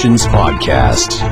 Nations podcast.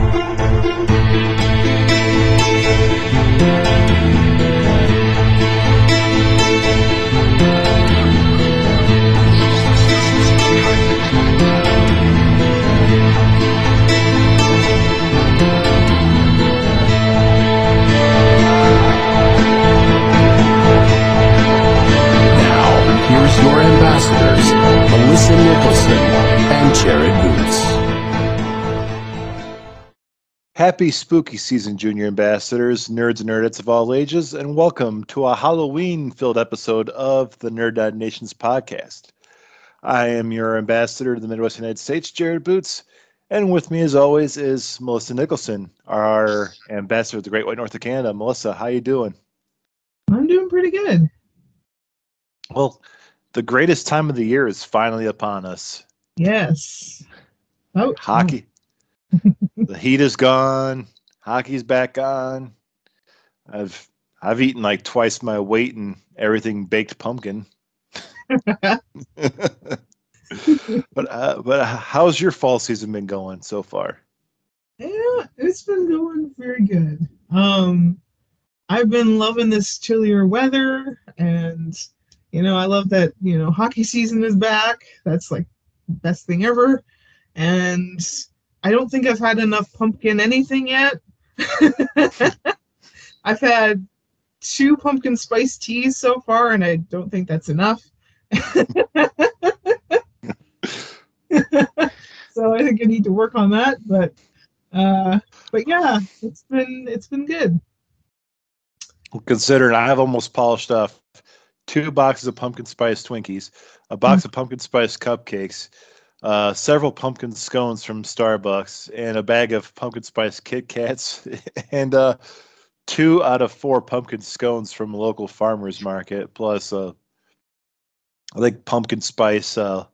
Happy spooky season, Junior Ambassadors, nerds and nerdettes of all ages, and welcome to a Halloween filled episode of the Nerd Nations podcast. I am your ambassador to the Midwest United States, Jared Boots, and with me, as always, is Melissa Nicholson, our ambassador to the Great White North of Canada. Melissa, how you doing? I'm doing pretty good. Well, the greatest time of the year is finally upon us. Yes. Oh, oh. Hockey. The heat is gone. Hockey's back on. I've I've eaten like twice my weight in everything baked pumpkin. but uh, but how's your fall season been going so far? Yeah, it's been going very good. Um, I've been loving this chillier weather, and you know, I love that you know hockey season is back. That's like best thing ever. And I don't think I've had enough pumpkin anything yet. I've had two pumpkin spice teas so far, and I don't think that's enough. so I think I need to work on that. But uh, but yeah, it's been it's been good. Considering I've almost polished off two boxes of pumpkin spice Twinkies, a box of pumpkin spice cupcakes, uh, several pumpkin scones from Starbucks, and a bag of pumpkin spice Kit Kats, and uh, two out of four pumpkin scones from a local farmers market, plus uh, I think pumpkin spice uh,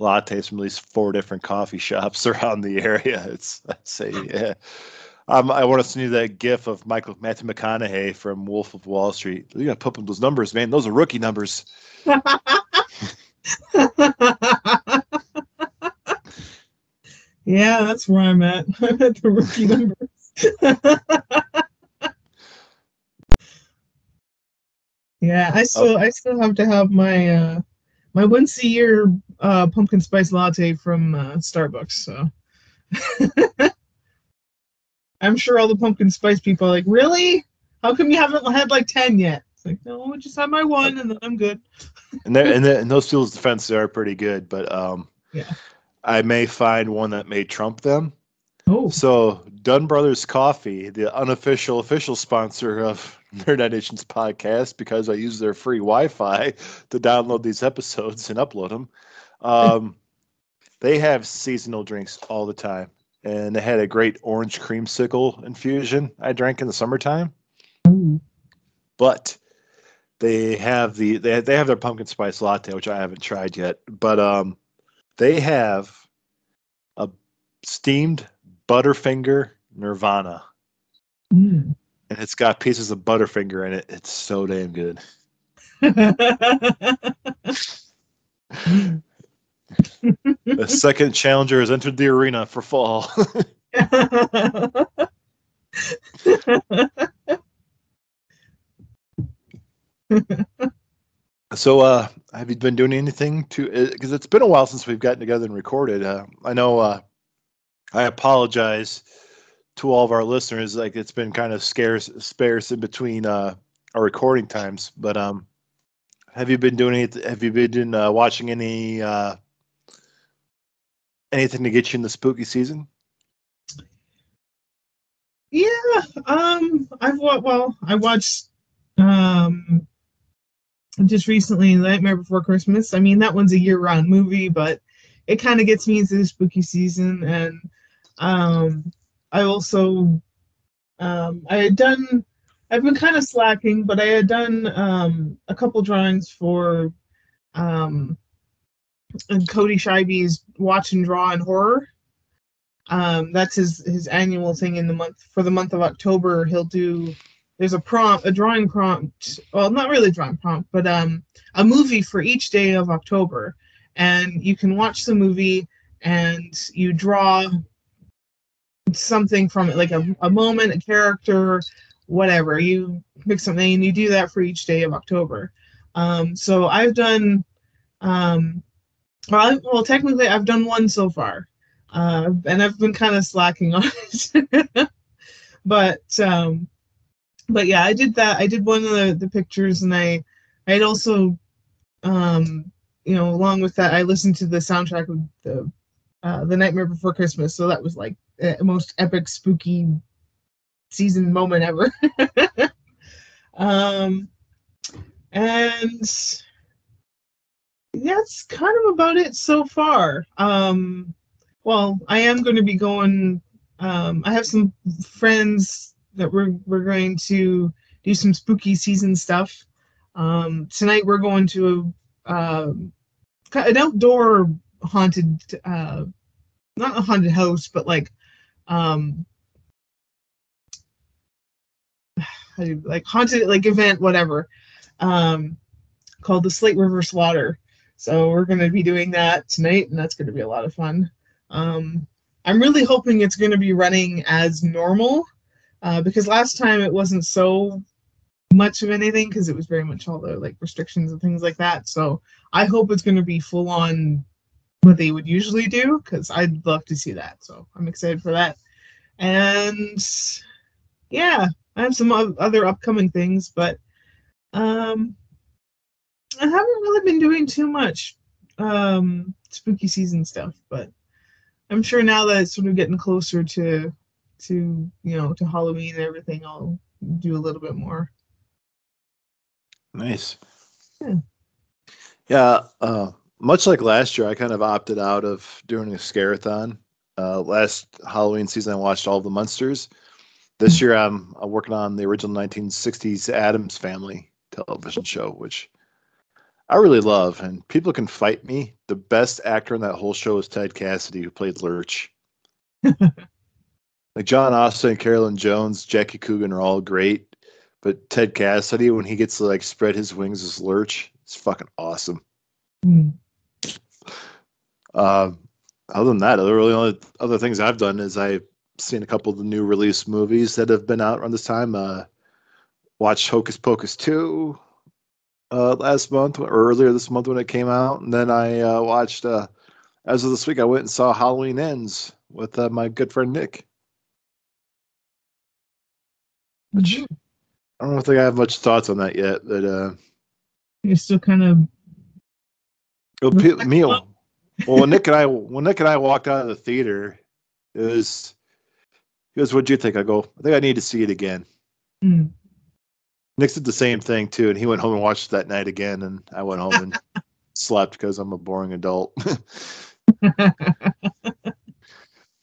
lattes from at least four different coffee shops around the area. It's I'd say yeah. Um, I want to send you that GIF of Michael Matthew McConaughey from Wolf of Wall Street. You got to put up those numbers, man. Those are rookie numbers. yeah, that's where I'm at. I'm at the rookie numbers. yeah, I still I still have to have my uh my once a year uh pumpkin spice latte from uh, Starbucks, so I'm sure all the pumpkin spice people are like, really? How come you haven't had like ten yet? It's like, no, I just had my one and then I'm good. and there, and, and those people's defenses are pretty good, but um, Yeah. I may find one that may trump them. Oh, So Dunn Brothers Coffee, the unofficial official sponsor of Nerd Nations podcast, because I use their free Wi-Fi to download these episodes and upload them. Um, they have seasonal drinks all the time, and they had a great orange creamsicle infusion I drank in the summertime. Ooh. But they have the they they have their pumpkin spice latte, which I haven't tried yet. But um, they have a steamed Butterfinger Nirvana, Mm. and it's got pieces of Butterfinger in it. It's so damn good. The second challenger has entered the arena for fall. so, uh, have you been doing anything to? Because it's been a while since we've gotten together and recorded. Uh, I know. Uh, I apologize to all of our listeners. Like it's been kind of scarce, sparse in between uh, our recording times. But um, have you been doing anything? Have you been uh, watching any uh, anything to get you in the spooky season? Yeah, um, I've well, I watched um just recently Nightmare Before Christmas. I mean, that one's a year-round movie, but it kind of gets me into the spooky season. And um, I also um, I had done. I've been kind of slacking, but I had done um, a couple drawings for um, Cody Scheibe's Watch and Draw and Horror. Um, that's his his annual thing in the month for the month of October. He'll do there's a prompt, a drawing prompt. Well, not really drawing prompt, but um, a movie for each day of October, and you can watch the movie and you draw something from it, like a, a moment, a character, whatever. You pick something and you do that for each day of October. Um, so I've done, um, well, I, well, technically I've done one so far, uh, and I've been kind of slacking on it. but um, but yeah, I did that. I did one of the, the pictures, and I I'd also, um, you know, along with that, I listened to the soundtrack of the uh, the Nightmare Before Christmas. So that was like the most epic, spooky season moment ever. um, and that's kind of about it so far. Um, well, I am going to be going. Um, I have some friends that we're we're going to do some spooky season stuff. Um, tonight we're going to uh, an outdoor haunted, uh, not a haunted house, but like um, like haunted like event whatever um, called the Slate River Slaughter. So we're going to be doing that tonight, and that's going to be a lot of fun. Um, I'm really hoping it's going to be running as normal uh, because last time it wasn't so much of anything because it was very much all the like restrictions and things like that. So I hope it's going to be full on what they would usually do because I'd love to see that. So I'm excited for that. And yeah, I have some other upcoming things, but um, I haven't really been doing too much um, spooky season stuff. But I'm sure now that it's sort of getting closer to to you know to Halloween and everything, I'll do a little bit more. Nice. Yeah. Yeah. Uh, much like last year, I kind of opted out of doing a scarathon. Uh, last Halloween season, I watched all the monsters. This year, I'm, I'm working on the original 1960s Addams Family television show, which I really love. And people can fight me. The best actor in that whole show is Ted Cassidy, who played Lurch. like John Astin, Carolyn Jones, Jackie Coogan are all great, but Ted Cassidy, when he gets to like spread his wings as Lurch, it's fucking awesome. Mm. Uh, other than that, the really only other things I've done is I've seen a couple of the new release movies that have been out around this time. Uh, watched Hocus Pocus 2 uh, last month or earlier this month when it came out. And then I uh, watched, uh, as of this week, I went and saw Halloween Ends with uh, my good friend Nick. Which Mhm. I don't think I have much thoughts on that yet, but uh, You're still kind of it'll pe- me. Well, when Nick and I when Nick and I walked out of the theater, it was he goes, "What'd you think?" I go, "I think I need to see it again." mm. Nick did the same thing too, and he went home and watched that night again, and I went home and slept because I'm a boring adult.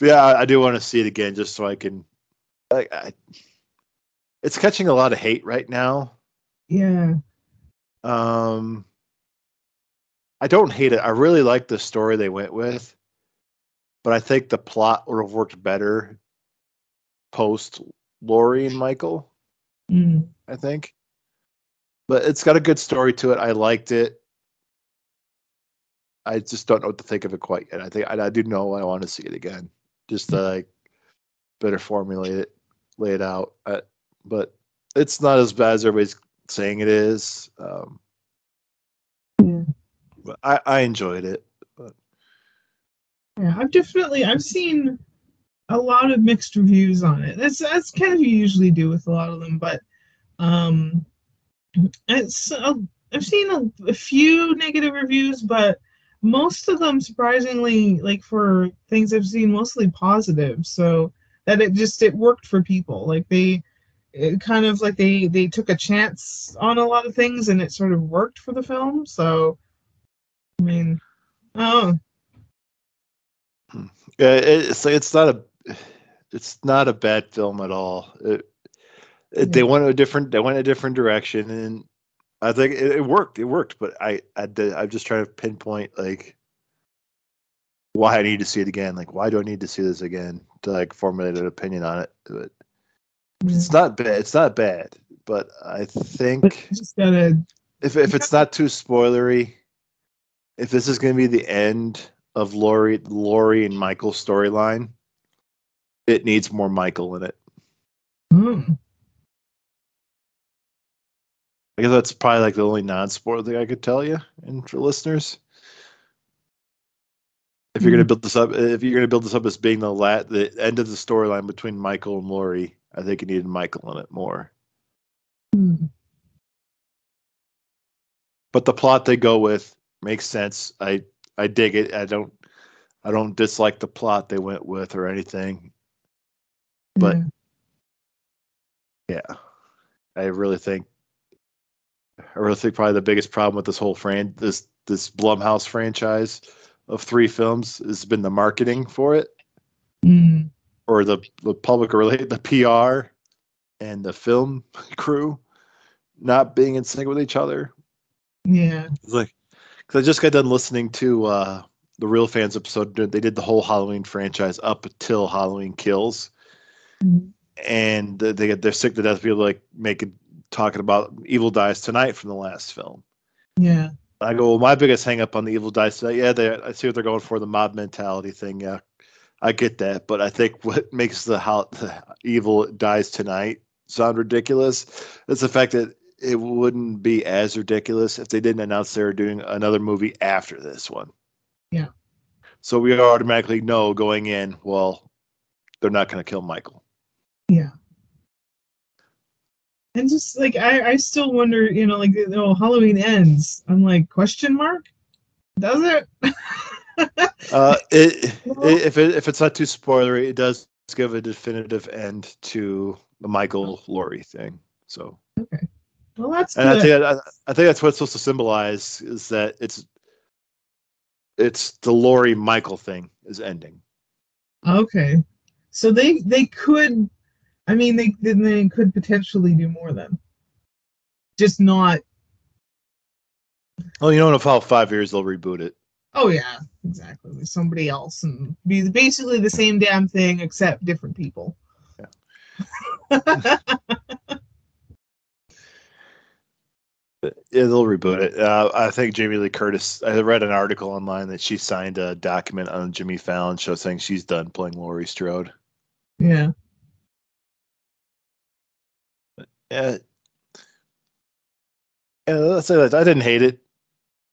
Yeah, I, I do want to see it again just so I can. I, I, it's catching a lot of hate right now. yeah. Um, I don't hate it. I really like the story they went with, but I think the plot would have worked better post Laurie and Michael. Mm. I think, but it's got a good story to it. I liked it. I just don't know what to think of it quite yet. I think I, I do know I want to see it again, just to like better formulate it, lay it out. Uh, but it's not as bad as everybody's saying it is. Um, Yeah. but I, I enjoyed it. But Yeah, I've definitely I've seen a lot of mixed reviews on it. That's that's kind of you usually do with a lot of them, but um, it's uh, I've seen a, a few negative reviews, but most of them surprisingly like for things I've seen mostly positive. So that it just it worked for people. Like they it kind of like they they took a chance on a lot of things and it sort of worked for the film. So I mean, oh hmm. yeah, it's it's not a it's not a bad film at all. It, it, They went a different they went a different direction, and I think it, it worked. It worked, but I I did, I'm just trying to pinpoint like why I need to see it again. Like, why do I need to see this again to like formulate an opinion on it? But it's not bad. It's not bad, but I think gotta if if it's not too spoilery, if this is going to be the end of Laurie, Laurie and Michael's storyline, it needs more Michael in it. Hmm. I guess that's probably like the only non-spoiler thing I could tell you, and for listeners, if you're going to build this up, if you're going to build this up as being the lat, the end of the storyline between Michael and Laurie, I think it needed Michael in it more. Hmm. But the plot they go with makes sense. I I dig it. I don't I don't dislike the plot they went with or anything. But Yeah. yeah, I really think I really think probably the biggest problem with this whole fran this this Blumhouse franchise of three films has been the marketing for it Hmm. Or the the public relate the PR and the film crew not being in sync with each other. yeah. It's like because I just got done listening to uh the Real Fans episode. They did the whole Halloween franchise up till Halloween Kills. Mm. and they get they're sick to death of people like making talking about Evil Dies Tonight from the last film. Yeah. I go, well, my biggest hang up on the Evil Dies Tonight, yeah, they I see what they're going for the mob mentality thing. Yeah, I get that, but I think what makes the how the Evil Dies Tonight sound ridiculous is the fact that it wouldn't be as ridiculous if they didn't announce they were doing another movie after this one. Yeah. So we automatically know going in, well, they're not going to kill Michael. Yeah. And just like I, I still wonder, you know, like oh Halloween ends. I'm like, question mark? Does it? Uh, it, it if it if it's not too spoilery, it does give a definitive end to the Michael Laurie thing. So, okay. Well that's and I think I, I think that's what it's supposed to symbolize is that it's it's the Laurie Michael thing is ending. Okay. So they they could I mean they then they could potentially do more then. Just not Oh, you don't know, in about five years they'll reboot it. oh yeah, exactly. With somebody else and be basically the same damn thing except different people. Yeah, they'll reboot it. Uh, I think Jamie Lee Curtis. I read an article online that she signed a document on Jimmy Fallon show saying she's done playing Laurie Strode. Yeah. Yeah. Yeah, let's say that I didn't hate it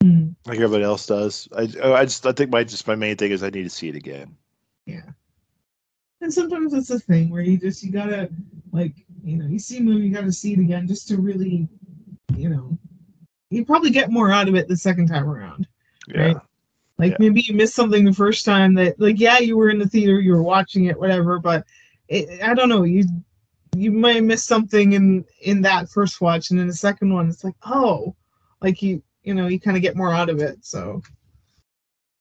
Hmm. like everybody else does. I I just I think my just my main thing is I need to see it again. Yeah. And sometimes it's a thing where you just you gotta like you know you see a movie you gotta see it again just to really you know you probably get more out of it the second time around. Yeah. Right. Like Yeah. maybe you missed something the first time that like yeah you were in the theater you were watching it whatever but it, I don't know you you might miss something in in that first watch and then the second one it's like oh like you you know you kind of get more out of it so.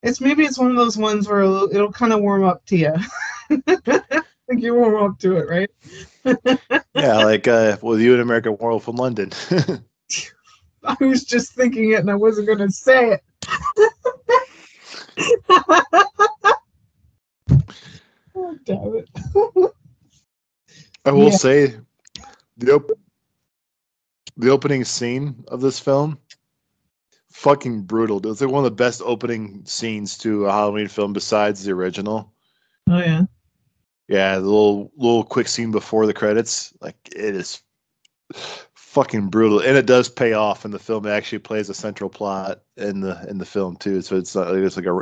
It's maybe it's one of those ones where it'll, it'll kind of warm up to you like you warm up to it right? Yeah, like uh with you in American Werewolf from London. I was just thinking it and I wasn't gonna say it. Oh damn it. I will Yeah. say the op- the opening scene of this film fucking brutal. It's like one of the best opening scenes to a Halloween film besides the original. oh yeah Yeah, the little little quick scene before the credits, like it is fucking brutal, and it does pay off in the film. It actually plays a central plot in the in the film too. So it's not it's like a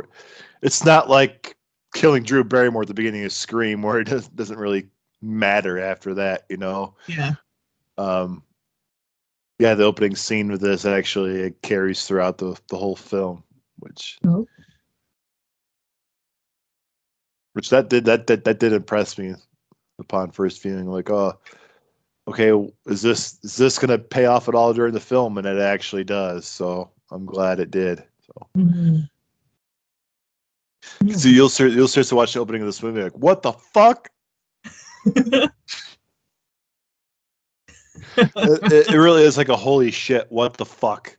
it's not like killing Drew Barrymore at the beginning of Scream, where it does, doesn't really matter after that, you know. yeah Um, yeah, the opening scene with this actually it carries throughout the the whole film, which Oh. which that did that that that did impress me upon first viewing. Like, oh, okay, is this is this gonna pay off at all during the film? And it actually does. So I'm glad it did. So, Mhm. so you'll start you'll start to watch the opening of this movie like, what the fuck? it, it, really is like a holy shit, what the fuck,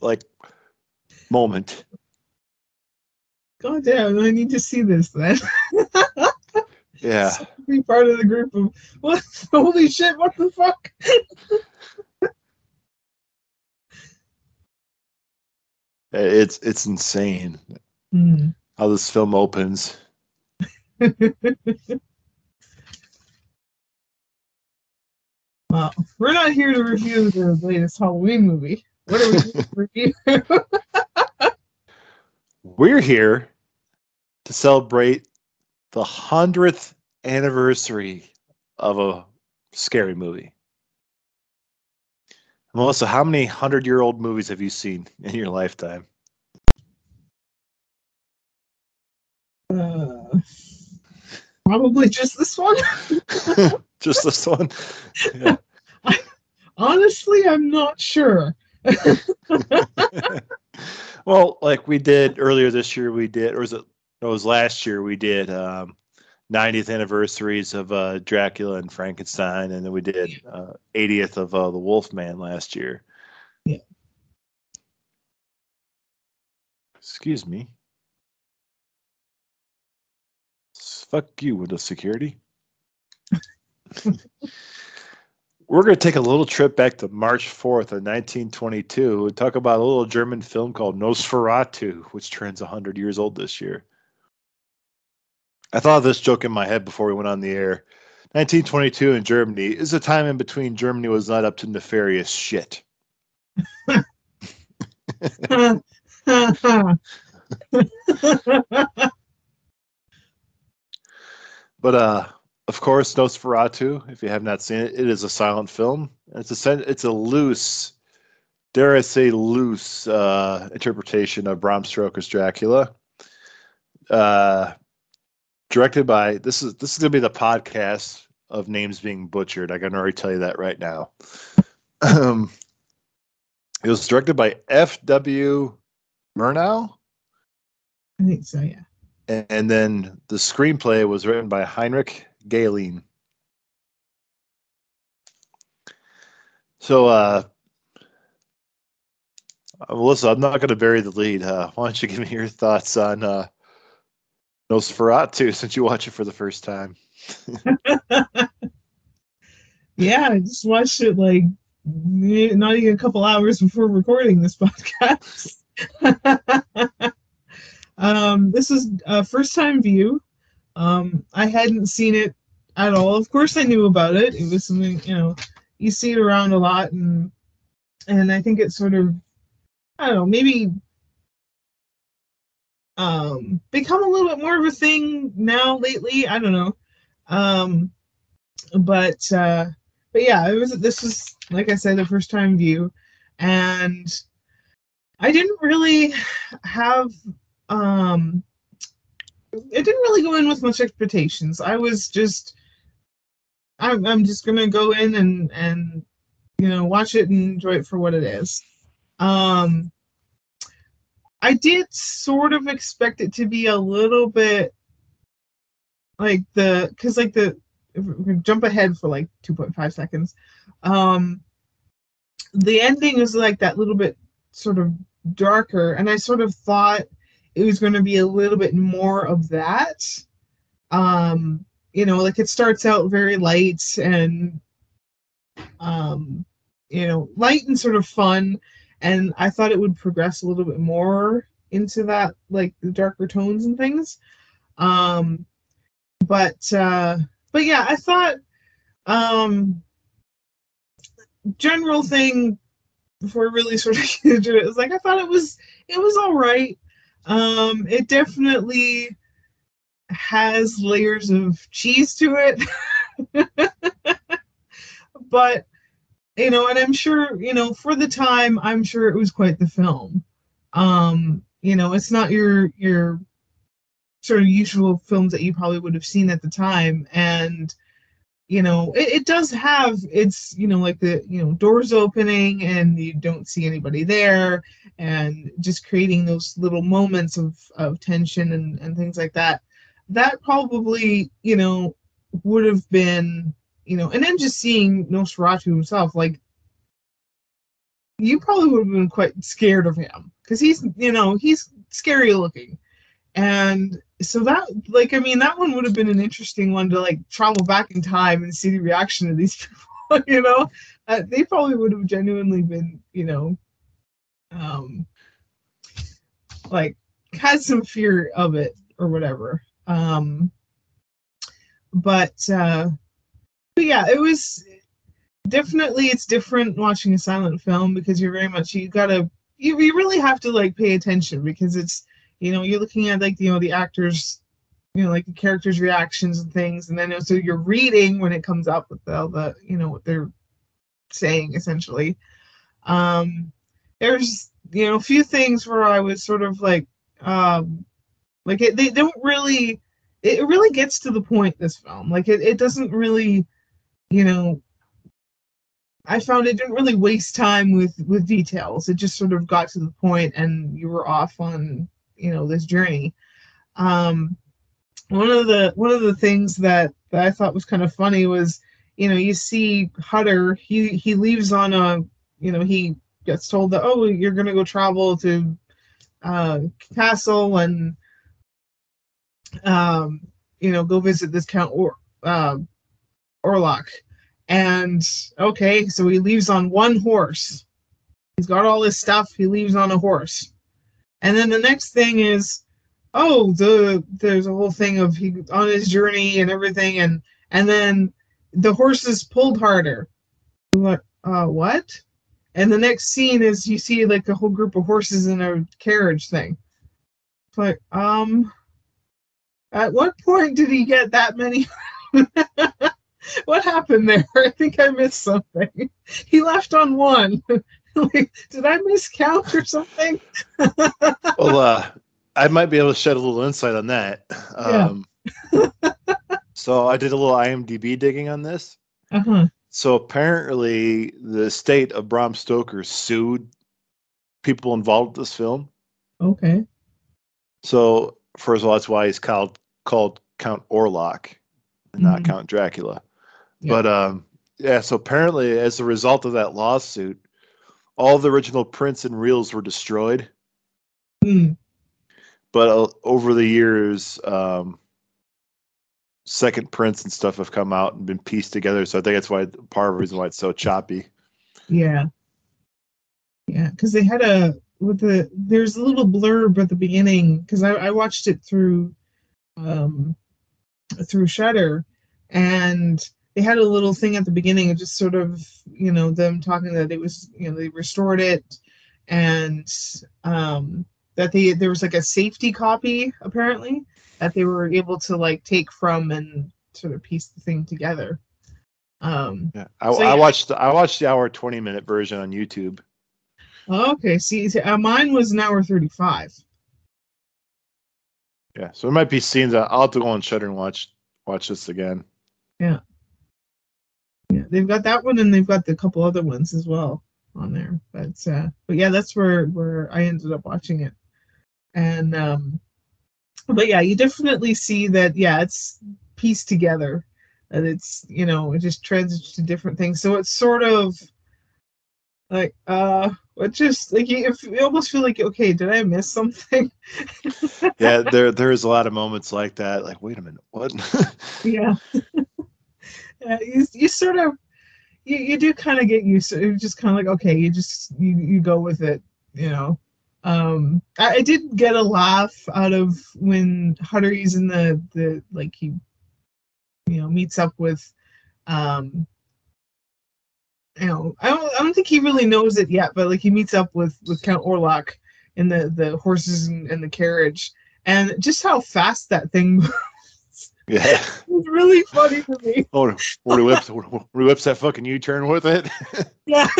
like moment. God damn, I need to see this then. Yeah. Be part of the group of what? Holy shit! What the fuck? It's it's insane Hmm. how this film opens. Well, we're not here to review the latest Halloween movie. What are we here to review? We're here to celebrate the hundredth anniversary of a scary movie. Melissa, how many hundred year old movies have you seen in your lifetime? uh, probably just this one. Just this one? Yeah. Honestly, I'm not sure. well, like we did earlier this year, we did, or was it? It was last year. We did um, 90th anniversaries of uh, Dracula and Frankenstein, and then we did uh, 80th of uh, the Wolfman last year. Yeah. Excuse me. Fuck you, Windows Security. We're going to take a little trip back to March 4th of 1922 and talk about a little German film called Nosferatu, which turns 100 years old this year. I thought of this joke in my head before we went on the air. 1922 in Germany is a time in between Germany was not up to nefarious shit. But uh, of course, Nosferatu. If you have not seen it, it is a silent film. It's a it's a loose, dare I say, loose uh, interpretation of Bram Stoker's Dracula. Uh, directed by this is this is gonna be the podcast of names being butchered. I can already tell you that right now. Um, it was directed by F.W. Murnau. I think so, yeah. And, and then the screenplay was written by Heinrich Galeen. So, uh, uh, Melissa, I'm not going to bury the lead. Uh, why don't you give me your thoughts on uh, Nosferatu since you watch it for the first time? yeah, I just watched it like not even a couple hours before recording this podcast. um, this is a first time view. Um, I hadn't seen it at all. Of course, I knew about it. It was something you know you see it around a lot, and and I think it's sort of I don't know maybe um become a little bit more of a thing now lately. I don't know. Um, but uh, but yeah, it was this was like I said the first time view, and I didn't really have um it didn't really go in with much expectations. I was just I'm I'm just gonna go in and and you know watch it and enjoy it for what it is. Um I did sort of expect it to be a little bit like the because like the if we can jump ahead for like 2.5 seconds um the ending is like that little bit sort of darker and i sort of thought it was going to be a little bit more of that um you know like it starts out very light and um you know light and sort of fun and i thought it would progress a little bit more into that like the darker tones and things um but uh but yeah i thought um general thing before I really sort of into was like I thought it was it was all right. Um, it definitely has layers of cheese to it, but you know, and I'm sure you know for the time, I'm sure it was quite the film. Um, you know, it's not your your sort of usual films that you probably would have seen at the time, and you know it, it does have it's you know like the you know doors opening and you don't see anybody there and just creating those little moments of of tension and and things like that. That probably you know would have been you know and then just seeing nosferatu himself like you probably would have been quite scared of him because he's you know he's scary looking. And so that like i mean that one would have been an interesting one to like travel back in time and see the reaction of these people you know? Uh, they probably would have genuinely been you know um like had some fear of it or whatever. Um but uh but yeah it was definitely it's different watching a silent film because you're very much you gotta you, you really have to like pay attention because it's you know you're looking at like you know the actors you know like the characters reactions and things and then so you're reading when it comes up with all the you know what they're saying essentially. Um there's you know a few things where i was sort of like um like it, they don't really it really gets to the point this film. Like it, it doesn't really you know i found it didn't really waste time with with details. It just sort of got to the point and you were off on you know this journey. Um one of the one of the things that, that i thought was kind of funny was you know you see hutter he he leaves on a you know he gets told that oh you're gonna go travel to uh castle and um you know go visit this count or uh, orlok. And okay so he leaves on one horse. He's got all his stuff he leaves on a horse and then the next thing is, oh, the there's a whole thing of he on his journey and everything, and and then the horses pulled harder. What? Uh, what? And the next scene is you see like a whole group of horses in a carriage thing. It's like, um, at what point did he get that many? what happened there? I think I missed something. He left on one. like, did I miscount or something? well, uh, I might be able to shed a little insight on that. Um, yeah. so I did a little IMDb digging on this. Uh-huh. So apparently, the state of Bram Stoker sued people involved with this film. Okay. So first of all, that's why he's called called Count Orlok, and not mm-hmm. Count Dracula. Yeah. But um, yeah. So apparently, as a result of that lawsuit, all the original prints and reels were destroyed. Mm. But uh, over the years, um, second prints and stuff have come out and been pieced together. So I think that's why part of the reason why it's so choppy. Yeah. Yeah, because they had a with the there's a little blurb at the beginning because I, I watched it through um through Shudder and they had a little thing at the beginning of just sort of you know them talking that it was you know they restored it and um that they there was like a safety copy apparently that they were able to like take from and sort of piece the thing together. Um yeah i, so, yeah. I watched i watched the hour 20 minute version on youtube. Okay see uh, mine was an hour 35 yeah so there might be scenes that i'll have to go on Shudder and watch watch this again. Yeah yeah, they've got that one and they've got the couple other ones as well on there. But uh, but yeah, that's where where I ended up watching it. And um, but yeah, you definitely see that. Yeah, it's pieced together. That it's you know it just transitions to different things. So it's sort of like uh it just like you, you almost feel like okay did i miss something yeah there there's a lot of moments like that like wait a minute what yeah yeah, you, you sort of you, you do kind of get used to it. just kind of like okay you just you, you go with it you know? Um I, I did get a laugh out of when Hutter's in the the like he you know meets up with um you know I don't I don't think he really knows it yet but like he meets up with with Count Orlok in the the horses and, and the carriage. And just how fast that thing Yeah. It's really funny to me. Oh, where he whips, where he whips that fucking U turn with it. yeah.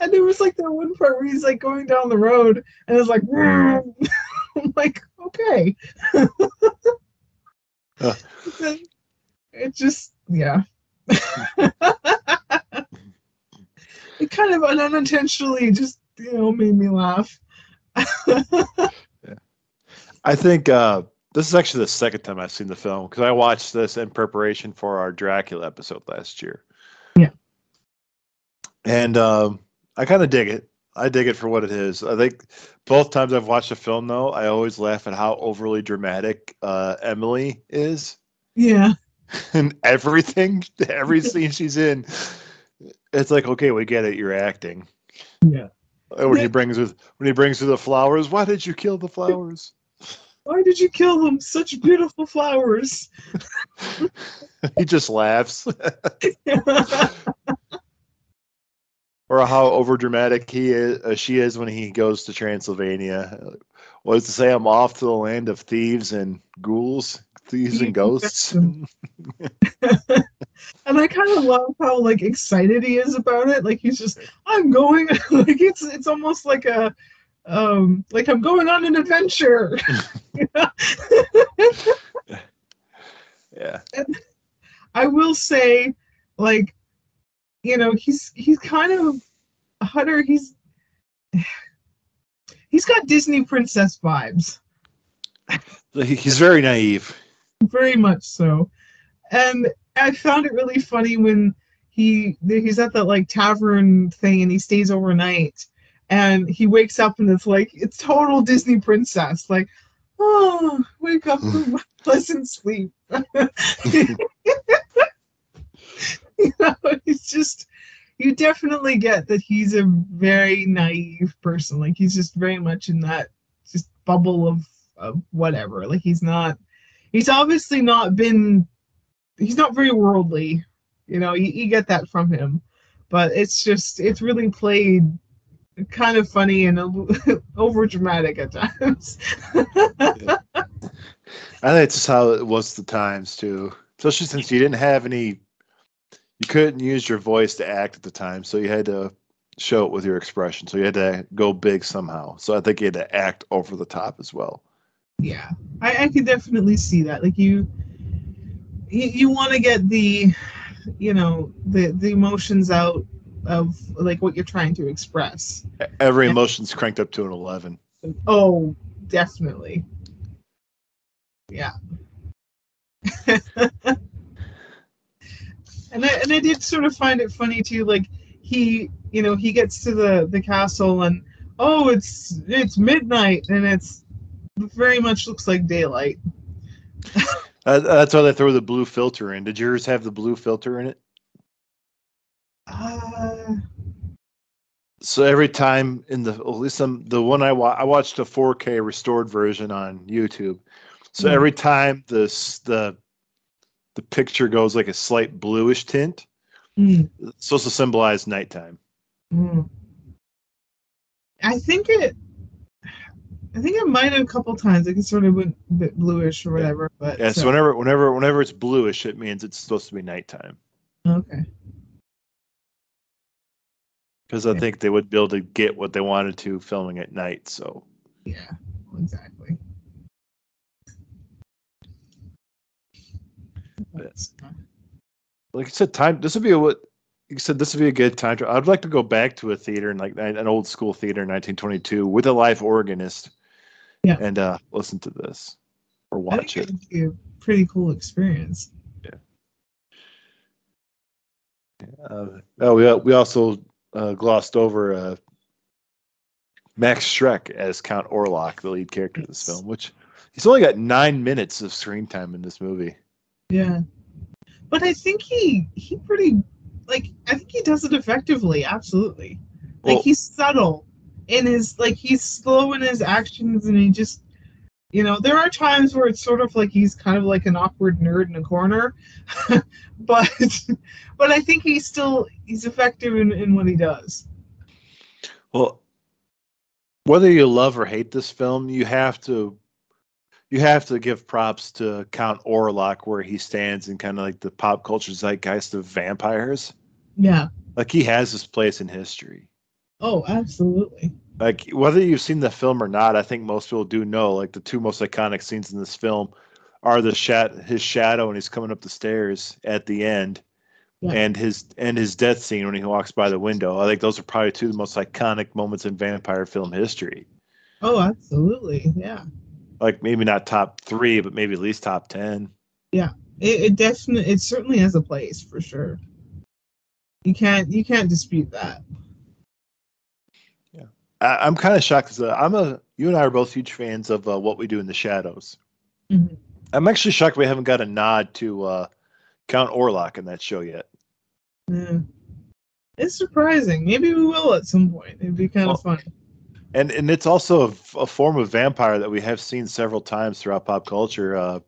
and there was like that one part where he's like going down the road and it's like, I'm like, okay. uh. It just, yeah. it kind of unintentionally just, you know, made me laugh. I think uh, this is actually the second time I've seen the film because I watched this in preparation for our Dracula episode last year. Yeah. And um, I kind of dig it. I dig it for what it is. I think both times I've watched the film, though, I always laugh at how overly dramatic uh, Emily is. Yeah. And everything, every scene she's in, it's like, okay, we get it. You're acting. Yeah. When he brings with when he brings her the flowers, why did you kill the flowers? Why did you kill them? Such beautiful flowers. he just laughs. or how over dramatic he is, uh, she is when he goes to Transylvania. What is to say? I'm off to the land of thieves and ghouls, thieves and ghosts. and I kind of love how like excited he is about it. Like he's just, I'm going. like it's it's almost like a, um, like I'm going on an adventure. yeah. And I will say, like, you know, he's he's kind of Hutter. He's he's got Disney princess vibes. He's very naive. Very much so. And I found it really funny when he he's at that like tavern thing and he stays overnight and he wakes up and it's like it's total Disney princess. Like, oh, wake up from pleasant sleep. you know, it's just you definitely get that he's a very naive person. Like he's just very much in that just bubble of, of whatever. Like he's not he's obviously not been he's not very worldly. You know, you, you get that from him. But it's just it's really played kind of funny and over dramatic at times. yeah. I think it's just how it was the times too. Especially since you didn't have any you couldn't use your voice to act at the time, so you had to show it with your expression. So you had to go big somehow. So I think you had to act over the top as well. Yeah, I, I could definitely see that. Like you, you, you want to get the, you know, the the emotions out of like what you're trying to express. Every emotion's cranked up to an eleven. Oh, definitely. Yeah. and I and I did sort of find it funny too. Like he, you know, he gets to the the castle and oh, it's it's midnight and it's very much looks like daylight. uh, that's why they throw the blue filter in. Did yours have the blue filter in it? Uh, so every time in the at least some, the one I wa- I watched a 4K restored version on YouTube. So Mm. every time this the the picture goes like a slight bluish tint, mm, it's supposed to symbolize nighttime. mm. I think it. I think it might have a couple times. Like it sort of went a bit bluish or whatever. But Yeah. So whenever whenever whenever it's bluish, it means it's supposed to be nighttime. okay. Because I Yeah. think they would be able to get what they wanted to filming at night. So Yeah. Exactly. Like I said, time. This would be a what you said. This would be a good time. To, I'd like to go back to a theater and like an old school theater in 1922 with a live organist. Yeah. And uh, listen to this or watch it. a pretty cool experience. Uh, oh, we we also uh, glossed over uh, Max Schreck as Count Orlok, the lead character of this film, which he's only got nine minutes of screen time in this movie. Yeah. But I think he he pretty like I think he does it effectively, absolutely. Like Well- he's subtle in his like he's slow in his actions and he just you know, there are times where it's sort of like he's kind of like an awkward nerd in a corner. but but I think he's still he's effective in, in what he does. Well, whether you love or hate this film, you have to you have to give props to Count Orlok where he stands in kind of like the pop culture zeitgeist of vampires. Yeah. Like he has his place in history. Oh, absolutely. Like whether you've seen the film or not, I think most people do know. Like the two most iconic scenes in this film are the shat his shadow when he's coming up the stairs at the end, Yeah. and his and his death scene when he walks by the window. I think those are probably two of the most iconic moments in vampire film history. Oh, absolutely. Yeah. Like maybe not top three, but maybe at least top ten. It, it definitely it certainly has a place for sure. You can't you can't dispute that. I, I'm kind of shocked because uh, I'm a you and I are both huge fans of uh, what we do in the shadows. Mhm. I'm actually shocked we haven't got a nod to uh, Count Orlok in that show yet. Yeah. It's surprising. Maybe we will at some point. It'd be kind Well, of fun. And and it's also a, a form of vampire that we have seen several times throughout pop culture. Uh,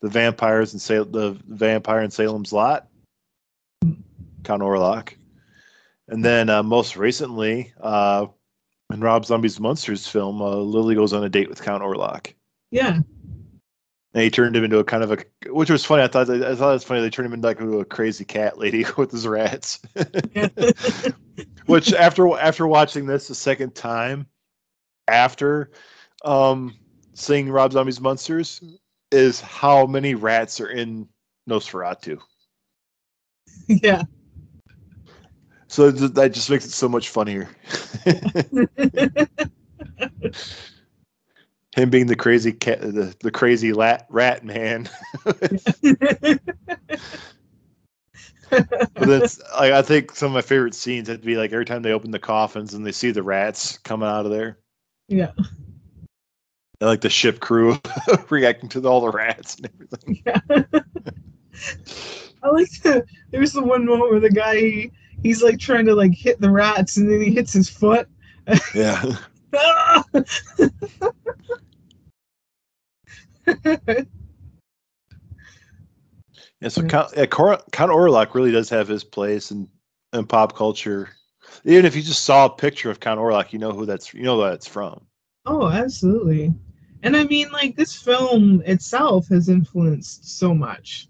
the vampires and Sal- the vampire in Salem's Lot, Count Orlok, and then uh, most recently uh, in Rob Zombie's Monsters film, uh, Lily goes on a date with Count Orlok. Yeah. And he turned him into a kind of a, which was funny. I thought I thought it was funny. They turned him into like a crazy cat lady with his rats. Which after after watching this the second time, after um, seeing Rob Zombie's Monsters, is how many rats are in Nosferatu. yeah. So th- that just makes it so much funnier. Him being the crazy cat, the, the crazy lat, rat man. But that's like I think some of my favorite scenes had to be like every time they open the coffins and they see the rats coming out of there. yeah. And like the ship crew reacting to all the rats and everything. Yeah. I like the there's the one moment where the guy he, he's like trying to like hit the rats and then he hits his foot. Yeah. Ah! Yeah, so. Count, yeah, Count Orlok really does have his place in, in pop culture. Even if you just saw a picture of Count Orlok, you know who that's you know who that's from. oh, absolutely. And I mean like this film itself has influenced so much.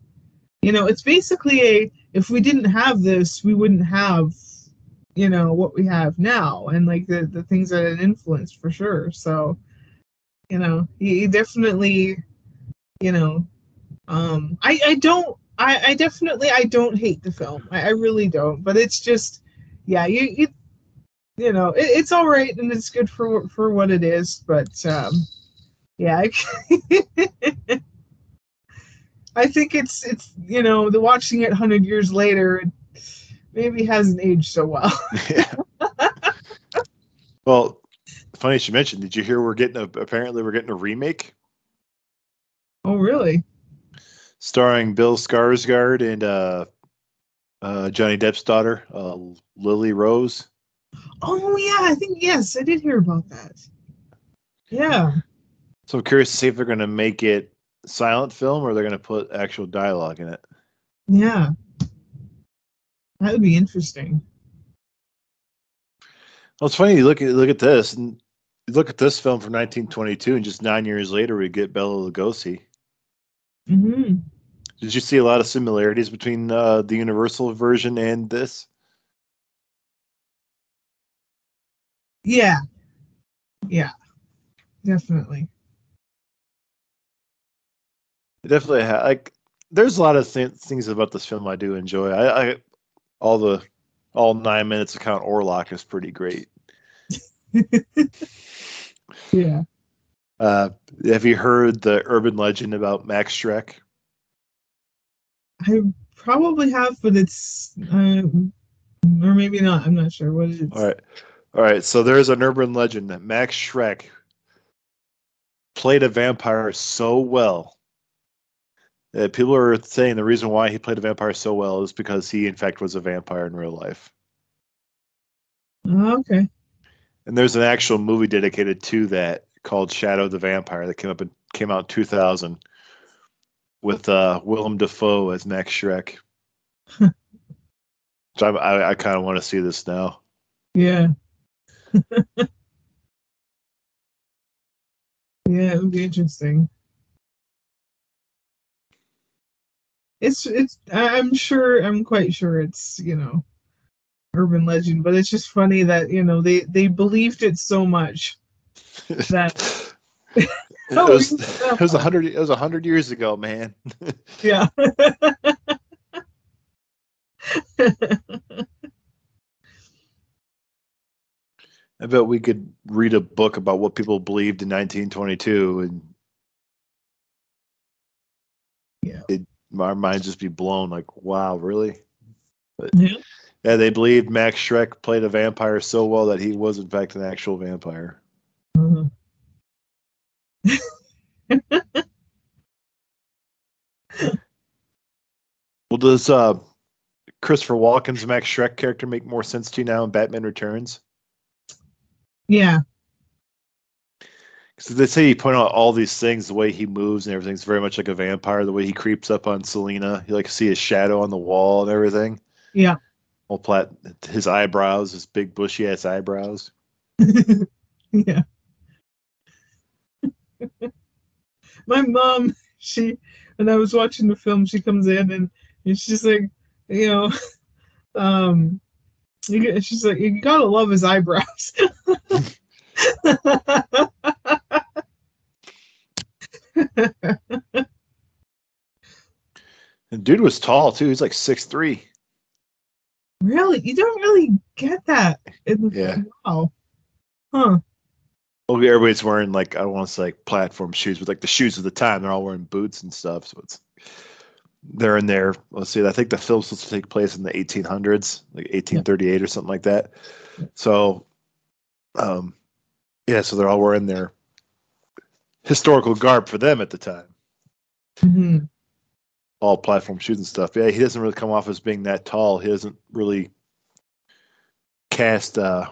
You know, it's basically a if we didn't have this, we wouldn't have you know what we have now and like the the things that it influenced for sure. So, you know, he, he definitely you know um i i don't i i definitely i don't hate the film. I, I really don't. But it's just yeah you you you know it, it's all right and it's good for for what it is. But um yeah I, think it's it's you know the watching it 100 years later it maybe hasn't aged so well yeah. well, funny you mentioned. Did you hear we're getting a apparently we're getting a remake oh really starring Bill Skarsgård and uh, uh, Johnny Depp's daughter, uh, Lily Rose. oh yeah i think yes i did hear about that yeah So I'm curious to see if they're going to make it silent film or they're going to put actual dialogue in it. yeah that would be interesting Well, it's funny. You look at look at this, and you look at this film from 1922, and just nine years later, we get Bela Lugosi. hmm Did you see a lot of similarities between uh, the Universal version and this? Yeah. Yeah. Definitely. Definitely, ha- like there's a lot of th- things about this film I do enjoy. I, I all the all nine minutes of Count Orlok is pretty great. Yeah. Uh, have you heard the urban legend about Max Schreck? I probably have, but it's um, or maybe not. I'm not sure what it is. All right. All right. So there's an urban legend that Max Schreck played a vampire so well that people are saying the reason why he played a vampire so well is because he, in fact, was a vampire in real life. Oh, okay. And there's an actual movie dedicated to that called Shadow the Vampire that came up in, came out in 2000 with uh, Willem Dafoe as Max Schreck. so I, I, I kind of want to see this now. Yeah. yeah, it would be interesting. It's it's I'm sure I'm quite sure it's, you know, urban legend, but it's just funny that, you know, they they believed it so much that it was it was a hundred it was a hundred years ago, man. yeah. I bet we could read a book about what people believed in 1922, and Yeah. it, our minds just be blown. Like, wow, really? yeah. Yeah, they believed Max Schreck played a vampire so well that he was in fact an actual vampire. Mhm. Well, does uh, Christopher Walken's Max Shreck character make more sense to you now in Batman Returns? Yeah. Because they say he point out all these things, the way he moves and everything's very much like a vampire. The way he creeps up on Selina, you like see his shadow on the wall and everything. Yeah. Well, plat his eyebrows, his big bushy ass eyebrows. yeah. My mom, she when I was watching the film, she comes in and, and she's like, you know, um, she's like, you gotta love his eyebrows. And dude was tall too. He's like six three. really, you don't really get that in the Yeah. Wow. Huh. Well, everybody's wearing like I don't want to say like platform shoes, but like the shoes of the time. They're all wearing boots and stuff. So it's they're in there. Let's see. I think the film's supposed to take place in the 1800s, like 1838 or something like that. So, um, yeah. So they're all wearing their historical garb for them at the time. hmm All platform shoes and stuff. Yeah, he doesn't really come off as being that tall. He doesn't really cast uh,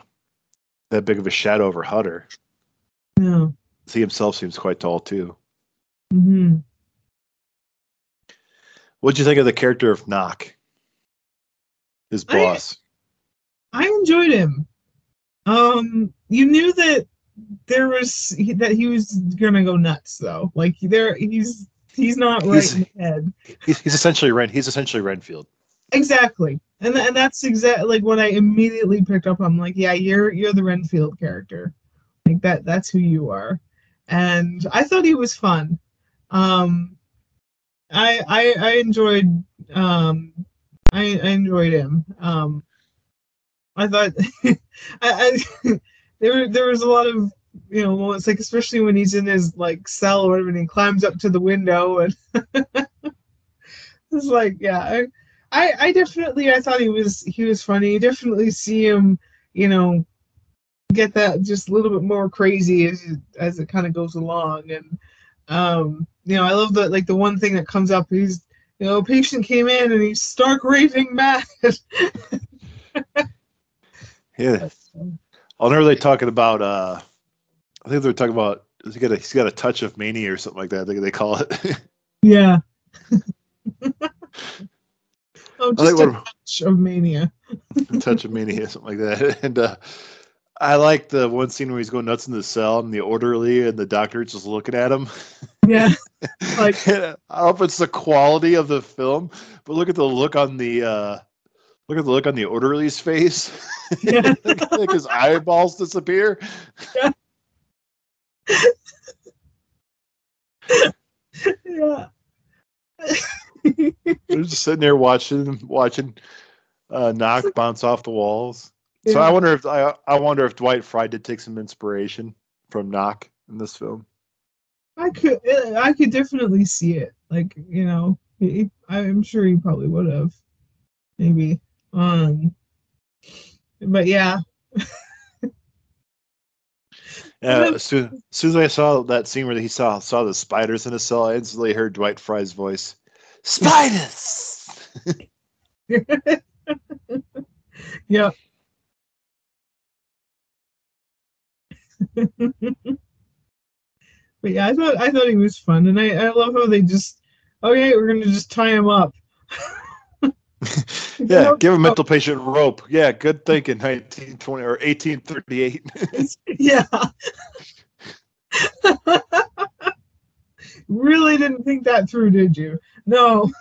that big of a shadow over Hutter. No. He himself seems quite tall too. hmm What'd you think of the character of Knock? His I- boss. I enjoyed him. Um, you knew that there was he, that he was gonna go nuts though. Like there, he's he's not right He's- in the head. He's, he's essentially Ren. He's essentially Renfield. Exactly, and th- and that's exactly like what I immediately picked up. I'm like, yeah, you're you're the Renfield character, like that. That's who you are, and I thought he was fun. Um, I I I enjoyed um I I enjoyed him. Um, I thought I, I there there was a lot of you know moments like especially when he's in his like cell or whatever and he climbs up to the window and it's like yeah I, I I definitely I thought he was he was funny. You definitely see him you know get that just a little bit more crazy as it, as it kind of goes along. And um you know I love the like the one thing that comes up he's you know a patient came in and he's stark raving mad. Yeah. I'll never really talking about. uh I think they're talking about. He's got a, he's got a touch of mania or something like that. I think they call it. Yeah. oh, I think just a touch of mania. a touch of mania, something like that. And uh I like the one scene where he's going nuts in the cell, and the orderly and the doctor just looking at him. Yeah. Like- I know if it's the quality of the film, but look at the look on the uh look at the look on the orderly's face. Yeah. like, his eyeballs disappear. yeah. They're just sitting there watching watching uh knock bounce off the walls. So I wonder if I I wonder if Dwight Frye did take some inspiration from Knock in this film. I could I could definitely see it. Like, you know, he, I'm sure he probably would have. Maybe. Um but yeah. Yeah, as soon, as soon as I saw that scene where he saw saw the spiders in his cell, I instantly heard Dwight Frye's voice. Spiders. yeah. but yeah, I thought I thought he was fun and I, I love how they just okay, we're gonna just tie him up. yeah, give a mental patient rope. Yeah, good thinking. 1920 or 1838. yeah. really didn't think that through, did you? No.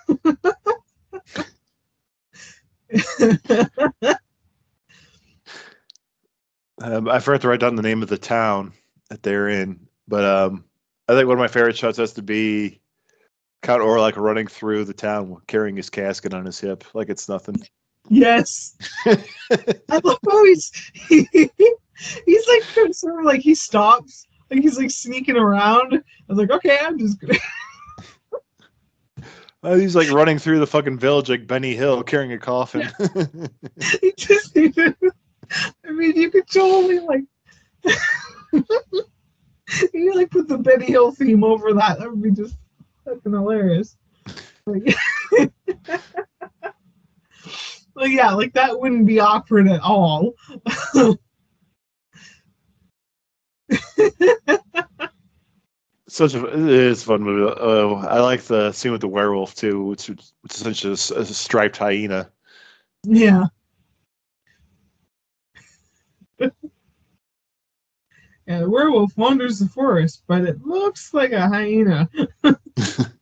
um, I forgot to write down the name of the town that they're in, but um, I think one of my favorite shots has to be Count Orlok running through the town carrying his casket on his hip like it's nothing. yes. I love how he's he, he's like sort of like he stops, like he's like sneaking around. I was like, okay, I'm just gonna Uh, he's like running through the fucking village like Benny Hill carrying a coffin. he just needed. I mean, you could totally like. you like put the Benny Hill theme over that. That would be just fucking hilarious. Like, like yeah, like that wouldn't be awkward at all. Such a it is a fun movie. Uh, I like the scene with the werewolf too, which which is essentially a striped hyena. yeah. Yeah, the werewolf wanders the forest, but it looks like a hyena.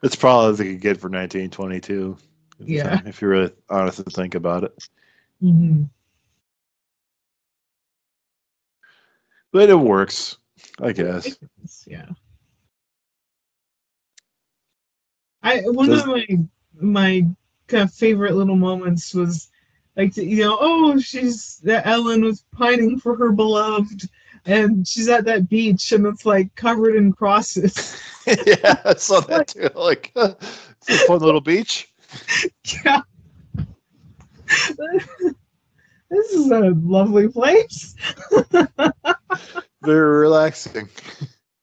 It's probably as they could get for 1922. if you Yeah. if you're really honest to think about it, hmm but it works, I guess. Yeah. I one Does- of my my kind of favorite little moments was like to, you know oh she's that Ellen was pining for her beloved and she's at that beach and it's like covered in crosses. yeah, I saw that too. Like, it's a fun little beach. yeah. this is a lovely place. Very relaxing.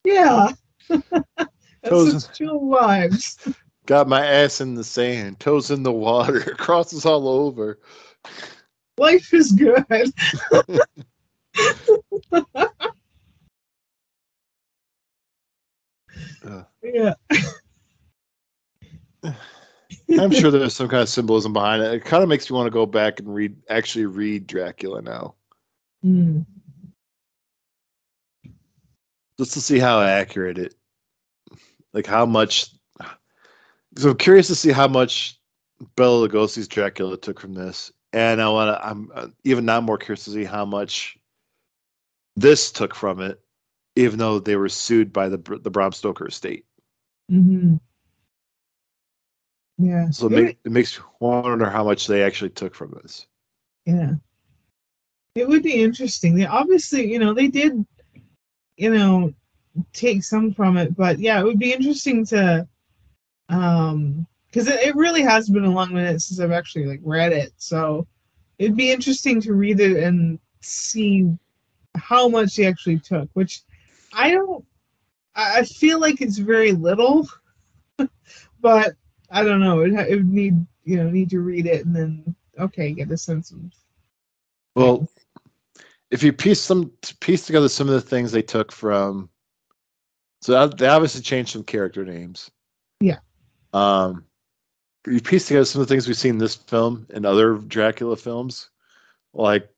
Yeah. Toes- That's such chill vibes. Got my ass in the sand, toes in the water, crosses all over. Life is good. Uh. yeah. I'm sure there's some kind of symbolism behind it. It kind of makes me want to go back and read, actually read Dracula now, Mm. just to see how accurate it, like how much. So I'm curious to see how much Bela Lugosi's Dracula took from this, and I want to. I'm uh, even now more curious to see how much this took from it, even though they were sued by the the Bram Stoker estate. Mm-hmm. Yeah. So it, make, it makes you wonder how much they actually took from this. yeah. It would be interesting. They obviously, you know, they did, you know, take some from it, but yeah, it would be interesting to, um, because it, it really has been a long minute since I've actually like read it, so it'd be interesting to read it and see how much they actually took. Which I don't. I I feel like it's very little, but I don't know. It, it would need you know need to read it and then okay get a sense of Well, if you piece some piece together some of the things they took from, so they obviously changed some character names. Yeah. Um, you piece together some of the things we've seen in this film and other Dracula films, like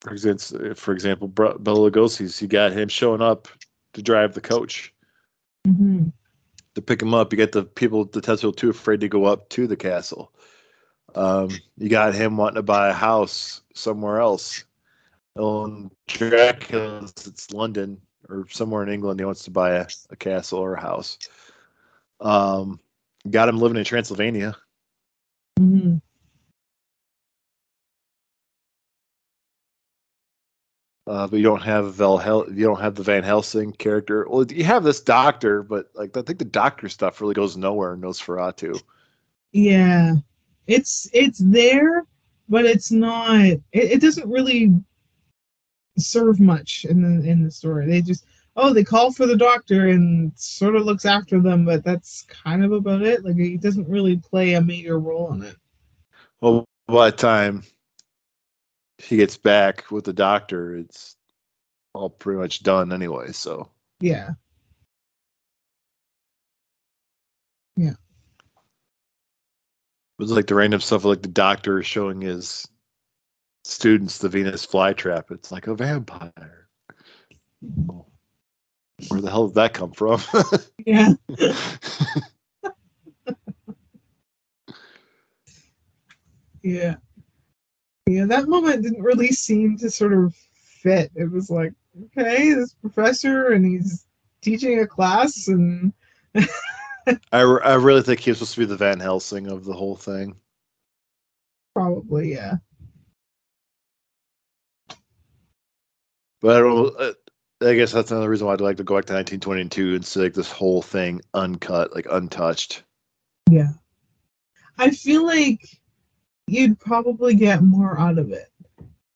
for example, for example, Bela Lugosi's. You got him showing up to drive the coach hmm to pick him up. You get the people, the Tesla too afraid to go up to the castle. Um, you got him wanting to buy a house somewhere else. On Dracula's, it's London or somewhere in England. He wants to buy a, a castle or a house. Um, got him living in Transylvania. hmm Uh, but you don't have Hel- you don't have the Van Helsing character. Well, you have this doctor, but like I think the doctor stuff really goes nowhere in Nosferatu. Yeah, it's it's there, but it's not. It, it doesn't really serve much in the in the story. They just oh they call for the doctor and sort of looks after them, but that's kind of about it. Like he doesn't really play a major role in it. Well, by the time he gets back with the doctor, it's all pretty much done anyway. So Yeah, yeah. it was like the random stuff, like the doctor showing his students the Venus flytrap. It's like a vampire. Well, Where the hell did that come from? yeah, yeah, yeah. That moment didn't really seem to sort of fit. It was like okay, this professor and he's teaching a class and I, re- I really think he was supposed to be the Van Helsing of the whole thing. Probably, yeah. But I don't. Uh, I guess that's another reason why I'd like to go back to 1922 and see like this whole thing uncut, like untouched. Yeah. I feel like you'd probably get more out of it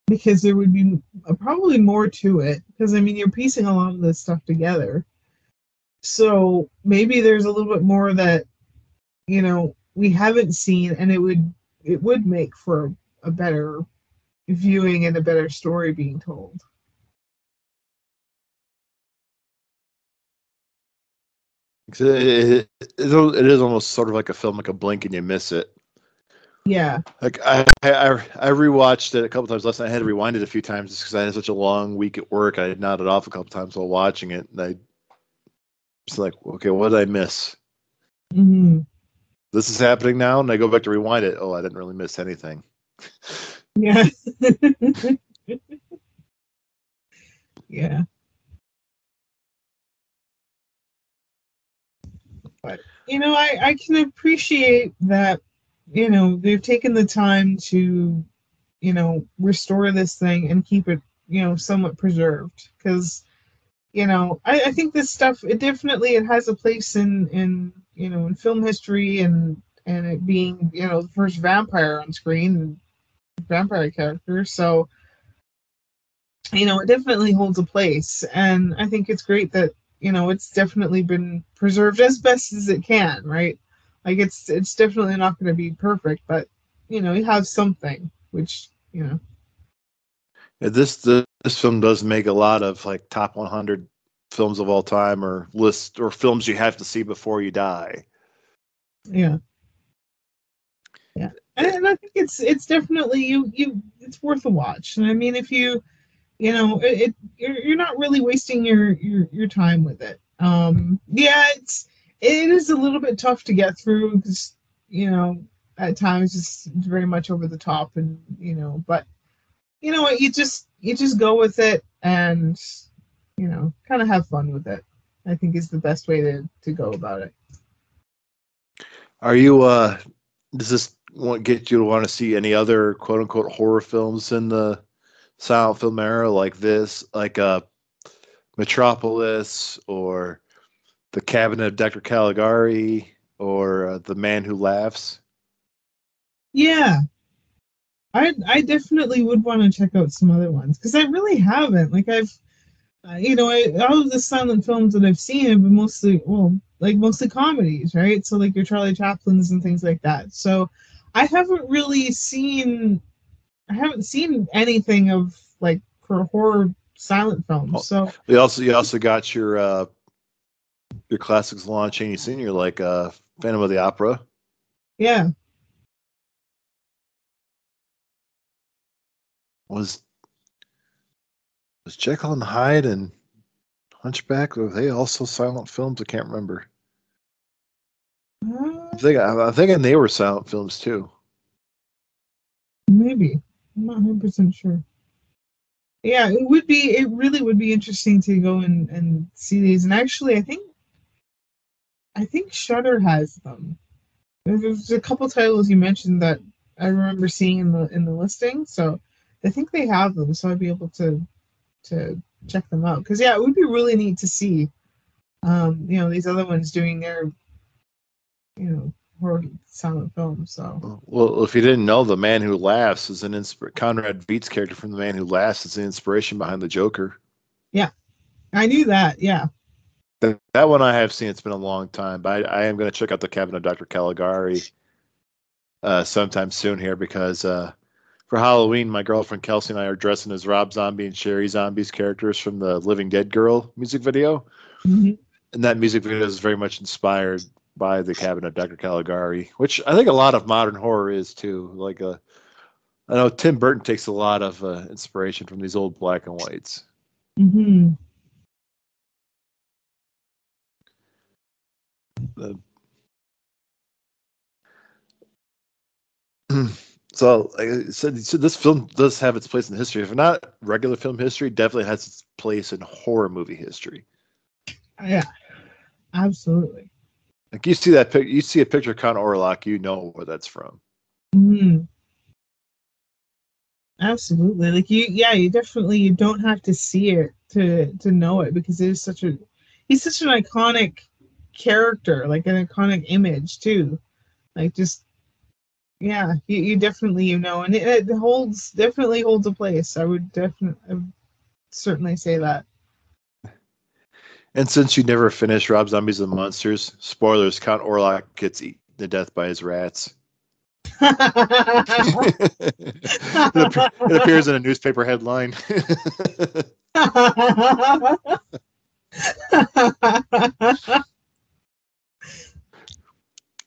because there would be uh, probably more to it because I mean you're piecing a lot of this stuff together. So maybe there's a little bit more that you know we haven't seen and it would it would make for a better viewing and a better story being told. It, it, it, is almost sort of like a film, like a blink and you miss it. Yeah. Like I, I, I rewatched it a couple times last night. I had to rewind it a few times just because I had such a long week at work. I had nodded off a couple times while watching it, and I was like, okay, what did I miss? Mm-hmm. This is happening now, and I go back to rewind it. Oh, I didn't really miss anything. Yeah. yeah. But you know, I I can appreciate that. You know, they've taken the time to, you know, restore this thing and keep it, you know, somewhat preserved. Because, you know, I, I think this stuff it definitely it has a place in in you know in film history and and it being you know the first vampire on screen vampire character so you know it definitely holds a place and i think it's great that you know it's definitely been preserved as best as it can right? Like it's it's definitely not going to be perfect but you know you have something which you know. Yeah, this, this this film does make a lot of like top 100 films of all time or list or films you have to see before you die. Yeah. Yeah. And i think it's it's definitely you you it's worth a watch. And i mean if you you know it, it you're, you're not really wasting your, your your time with it. Um yeah it's it is a little bit tough to get through because you know at times it's very much over the top and you know but you know what you just you just go with it and you know kind of have fun with it i think is the best way to to go about it. Are you uh does this want get you to want to see any other quote unquote horror films in the silent film era like this like uh metropolis or the cabinet of dr. Caligari or uh, the man who laughs. Yeah. I i definitely would want to check out some other ones because i really haven't. Like i've uh, you know I, all of the silent films that i've seen have been mostly well like mostly comedies right? So like your charlie chaplins and things like that. So i haven't really seen i haven't seen anything of like for horror silent films so you also you also got your uh your classics lon chaney senior like uh phantom of the opera yeah was was Jekyll and Hyde and Hunchback were they also silent films? I can't remember. uh, I think I'm thinking they were silent films too. maybe i'm not 100% sure. Yeah it would be it really would be interesting to go and and see these and actually i think i think Shudder has them. There's a couple titles you mentioned that i remember seeing in the in the listing so i think they have them so i'd be able to to check them out because yeah it would be really neat to see um you know these other ones doing their you know horror silent films so Well, if you didn't know, the man who laughs is an inspir- Conrad Veidt's character from The Man Who Laughs is the inspiration behind the Joker. Yeah, I knew that yeah That, that one I have seen. It's been a long time, but I, I am going to check out the Cabinet of Dr. Caligari uh, sometime soon here because uh, for Halloween, my girlfriend Kelsey and I are dressing as Rob Zombie and Sheri Zombie's characters from the Living Dead Girl music video, Mhm. and that music video is very much inspired by the Cabinet of Dr. Caligari, which I think a lot of modern horror is too. Like uh, I know Tim Burton takes a lot of uh, inspiration from these old black and whites. hmm So, like I said, so this film does have its place in history. If not regular film history, definitely has its place in horror movie history. yeah absolutely Like you see that pic, you see a picture of Count Orlok, you know where that's from. hmm Absolutely. Like you yeah, you definitely you don't have to see it to to know it because it is such a he's such an iconic character, like an iconic image too. Like just yeah, you, you definitely you know, and it, it holds definitely holds a place. I would definitely certainly say that. And since you never finished Rob Zombies and Monsters, spoilers: Count Orlok gets eaten to death by his rats. it, appears in a newspaper headline.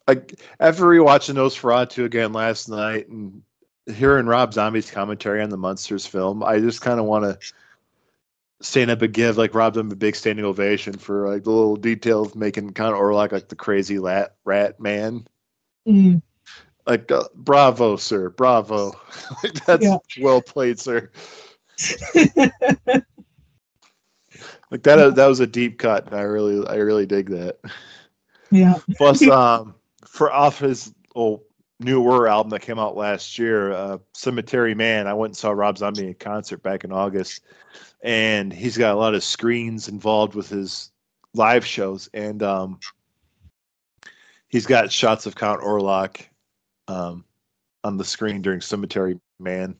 like after rewatching Nosferatu again last night and hearing Rob Zombie's commentary on the Monsters film, I just kind of want to stand up and give like Rob Zombie a big standing ovation for like the little details making kind of Orlok like the crazy rat rat man. Mm. Like uh, bravo, sir, bravo. That's yeah. well played, sir. like that that was a deep cut and i really i really dig that yeah plus um for off his old newer album that came out last year uh cemetery man i went and saw rob zombie in concert back in august and he's got a lot of screens involved with his live shows and um he's got shots of count orlok um on the screen during cemetery man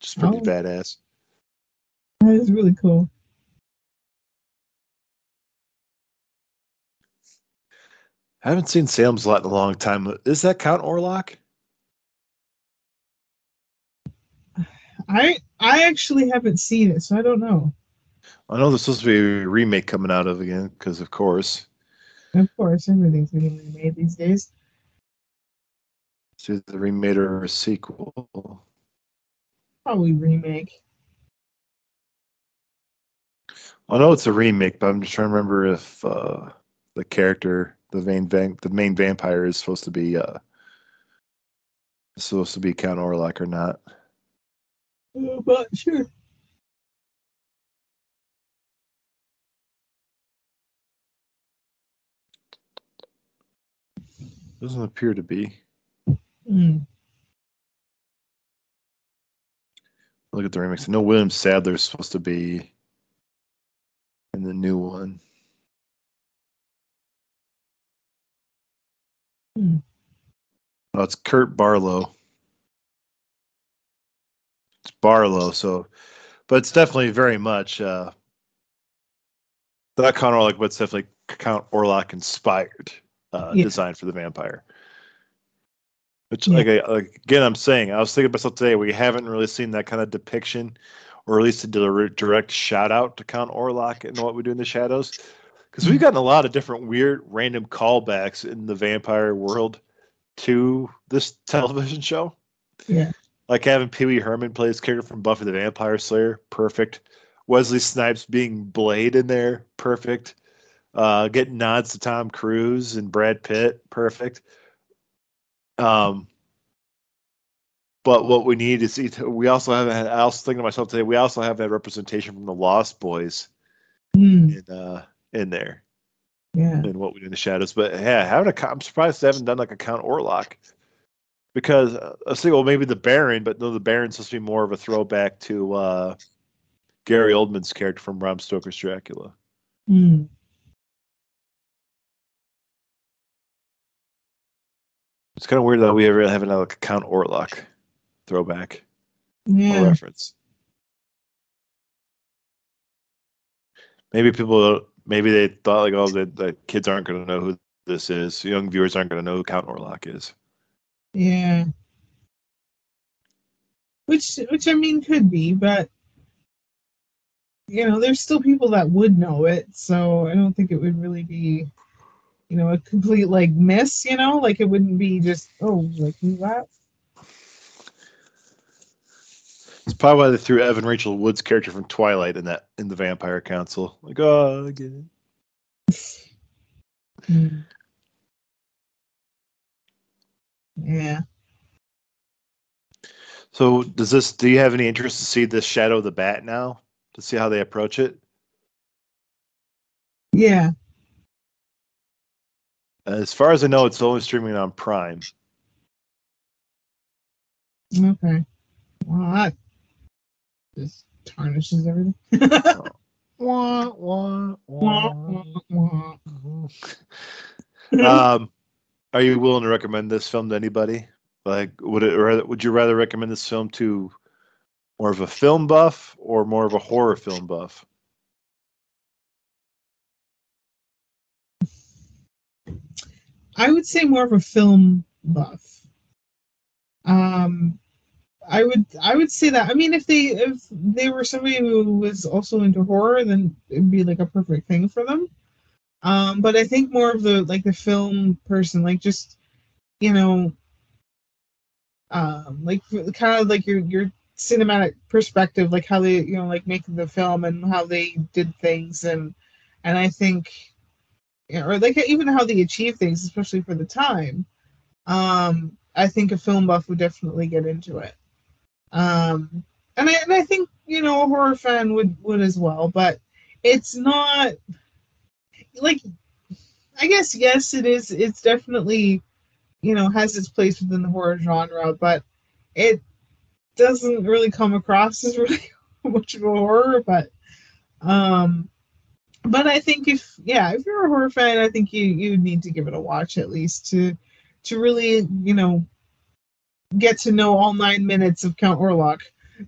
just pretty oh. badass that is really cool I haven't seen Salem's Lot in a long time. Is that Count Orlok? I I actually haven't seen it, so I don't know. I know there's supposed to be a remake coming out of again, because of course. Of course, everything's being remade these days. Either the remake or a sequel. Probably remake. I know it's a remake, but I'm just trying to remember if uh, the character the main van- the main vampire is supposed to be uh supposed to be Count Orlok or not. Uh, but sure. Doesn't appear to be. Mm. Look at the remix. I know William Sadler's supposed to be in the new one. Hmm. Oh, it's Kurt Barlow. Barlow, so, but it's definitely very much uh, that Count Orlok, but it's definitely Count Orlok inspired uh, yeah. design for the vampire. Which, yeah. like, I, like, again, I'm saying, I was thinking about myself today. We haven't really seen that kind of depiction, or at least a direct shout out to Count Orlok and what we do in the shadows because we've gotten a lot of different weird random callbacks in the vampire world to this television show. Yeah. Like having Pee Wee Herman play his character from Buffy the Vampire Slayer, perfect. Wesley Snipes being Blade in there, perfect. Uh, getting nods to Tom Cruise and Brad Pitt, perfect. Um, but what we need is we also have. I was thinking to myself today. We also have that representation from the Lost Boys. Mm. In, uh, in there. Yeah. And what we do in the shadows. But yeah, having a I'm surprised they haven't done like a Count Orlok. Because uh, I was thinking, well, maybe the Baron, but no, the Baron's supposed to be more of a throwback to uh, Gary Oldman's character from Bram Stoker's Dracula. Mm. It's kind of weird that we ever have another Count Orlok throwback yeah. reference. maybe people maybe they thought like oh the, the kids aren't going to know who this is young viewers aren't going to know who count orlok is yeah which which i mean could be but you know there's still people that would know it so i don't think it would really be you know a complete like miss you know like it wouldn't be just oh like that It's probably why they threw Evan Rachel Wood's character from Twilight in that in the Vampire Council. Like, oh, I get it. Mm. Yeah. So, does this? Do you have any interest to see this Shadow of the Bat now? To see how they approach it? Yeah. As far as I know, it's only streaming on Prime. Okay. Well, that just tarnishes everything. Wah, wah, Wah, wah. wah, wah. um, are you willing to recommend this film to anybody? Like, would it? Rather, would you rather recommend this film to more of a film buff or more of a horror film buff? I would say more of a film buff. Um, I would I would say that. I mean, if they if they were somebody who was also into horror, then it'd be like a perfect thing for them. Um, but I think more of the like the film person, like just you know, um, like kind of like your your cinematic perspective, like how they you know like making the film and how they did things, and and I think, you know, or like even how they achieve things, especially for the time. Um, I think a film buff would definitely get into it. Um, and I and I think you know a horror fan would would as well, but it's not like I guess yes, it is. It's definitely you know has its place within the horror genre, but it doesn't really come across as really much of a horror. But um, but I think if yeah, if you're a horror fan, I think you you need to give it a watch at least to to really you know get to know all nine minutes of Count Orlok.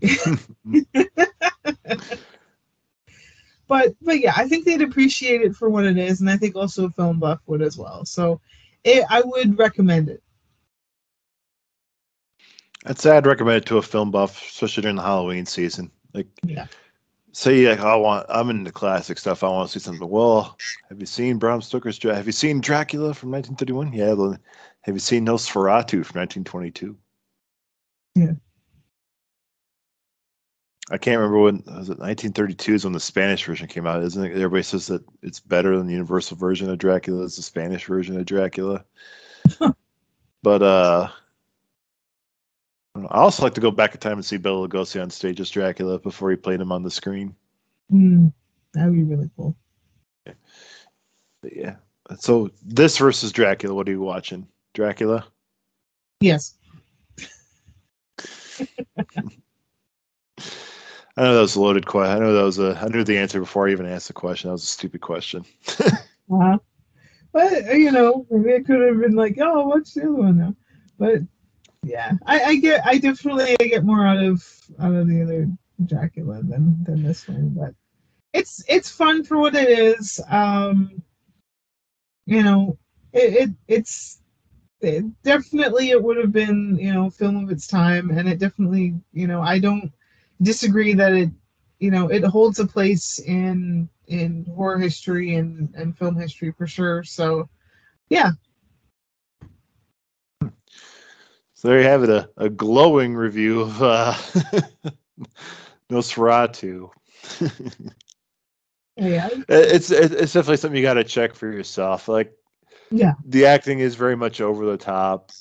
but but yeah, I think they'd appreciate it for what it is, and I think also a film buff would as well. So it, I would recommend it. I'd say I'd recommend it to a film buff, especially during the Halloween season. Like, Yeah. say like I want, I'm into classic stuff. I want to see something. Well, have you seen Bram Stoker's? Dra- Have you seen Dracula from 1931? Yeah. Have you seen Nosferatu from 1922? Yeah. I can't remember when was it 1932 is when the Spanish version came out, isn't it? Everybody says that it's better than the Universal version of Dracula. It's the Spanish version of Dracula. but uh I. I also like to go back in time and see Bela Lugosi on stage as Dracula before he played him on the screen. Hmm, that'd be really cool. But yeah. So this versus Dracula, what are you watching? Dracula? Yes. I know that was a loaded question. I know that was a. I knew the answer before I even asked the question. That was a stupid question. Uh-huh. But uh, you know, maybe it could have been like, oh, what's the other one now? But yeah, I, I get, I definitely get more out of out of the other Dracula than than this one. But it's it's fun for what it is. Um, you know, it, it it's it, definitely it would have been you know film of its time, and it definitely you know I don't disagree that it you know it holds a place in in horror history and and film history for sure. So yeah, So there you have it, a, a glowing review of uh, Nosferatu. yeah, it's it's definitely something you got to check for yourself. Like yeah. the acting is very much over the top,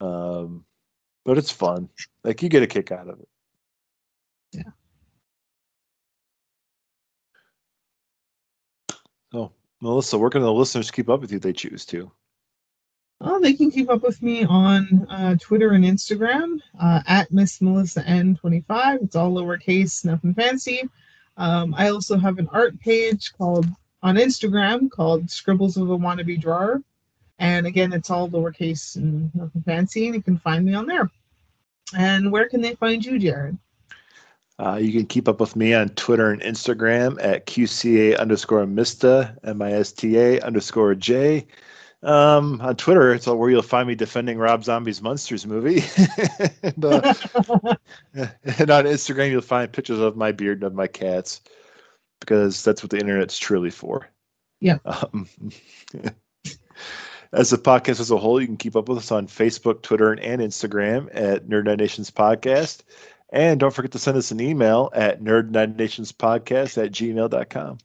um, but it's fun. Like you get a kick out of it. Melissa, where can the listeners keep up with you if they choose to? Well, they can keep up with me on uh, Twitter and Instagram uh, at Miss Melissa N25. It's all lowercase, nothing fancy. Um, I also have an art page called on Instagram called Scribbles of a Wannabe Drawer. And again, it's all lowercase and nothing fancy, and you can find me on there. And where can they find you, Jared? Uh, you can keep up with me on Twitter and Instagram at QCA underscore Mista, M I S T A underscore J. Um, on Twitter, it's all where you'll find me defending Rob Zombie's Monsters movie. and, uh, and on Instagram, you'll find pictures of my beard and of my cats because that's what the internet's truly for. Yeah. Um, as a podcast as a whole, you can keep up with us on Facebook, Twitter, and Instagram at Nerd Night Nations Podcast. And don't forget to send us an email at nerdnightnationspodcast at gmail.com.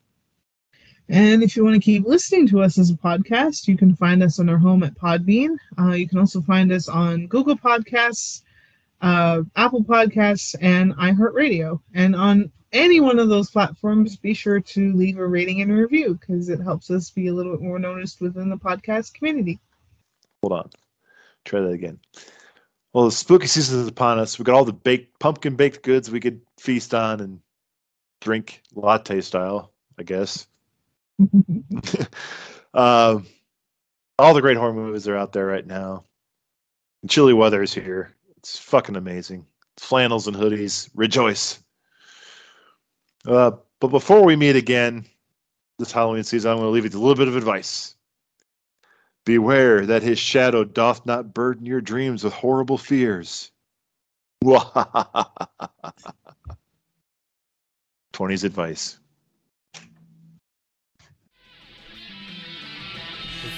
And if you want to keep listening to us as a podcast, you can find us on our home at Podbean. Uh, you can also find us on Google Podcasts, uh, Apple Podcasts, and iHeartRadio. And on any one of those platforms, be sure to leave a rating and a review because it helps us be a little bit more noticed within the podcast community. Hold on. Try that again. Well, the spooky season is upon us. We got all the baked pumpkin baked goods we could feast on and drink latte style. I guess. uh, all the great horror movies are out there right now. Chilly weather is here. It's fucking amazing. Flannels and hoodies, rejoice. Uh, but before we meet again this Halloween season, I'm going to leave you with a little bit of advice. Beware that his shadow doth not burden your dreams with horrible fears. 20's advice. The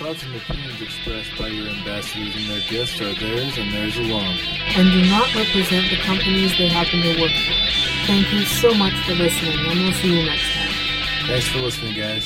thoughts and opinions expressed by your ambassadors and their guests are theirs and theirs alone. and do not represent the companies they happen to work for. Thank you so much for listening, and we'll see you next time. Thanks for listening, guys.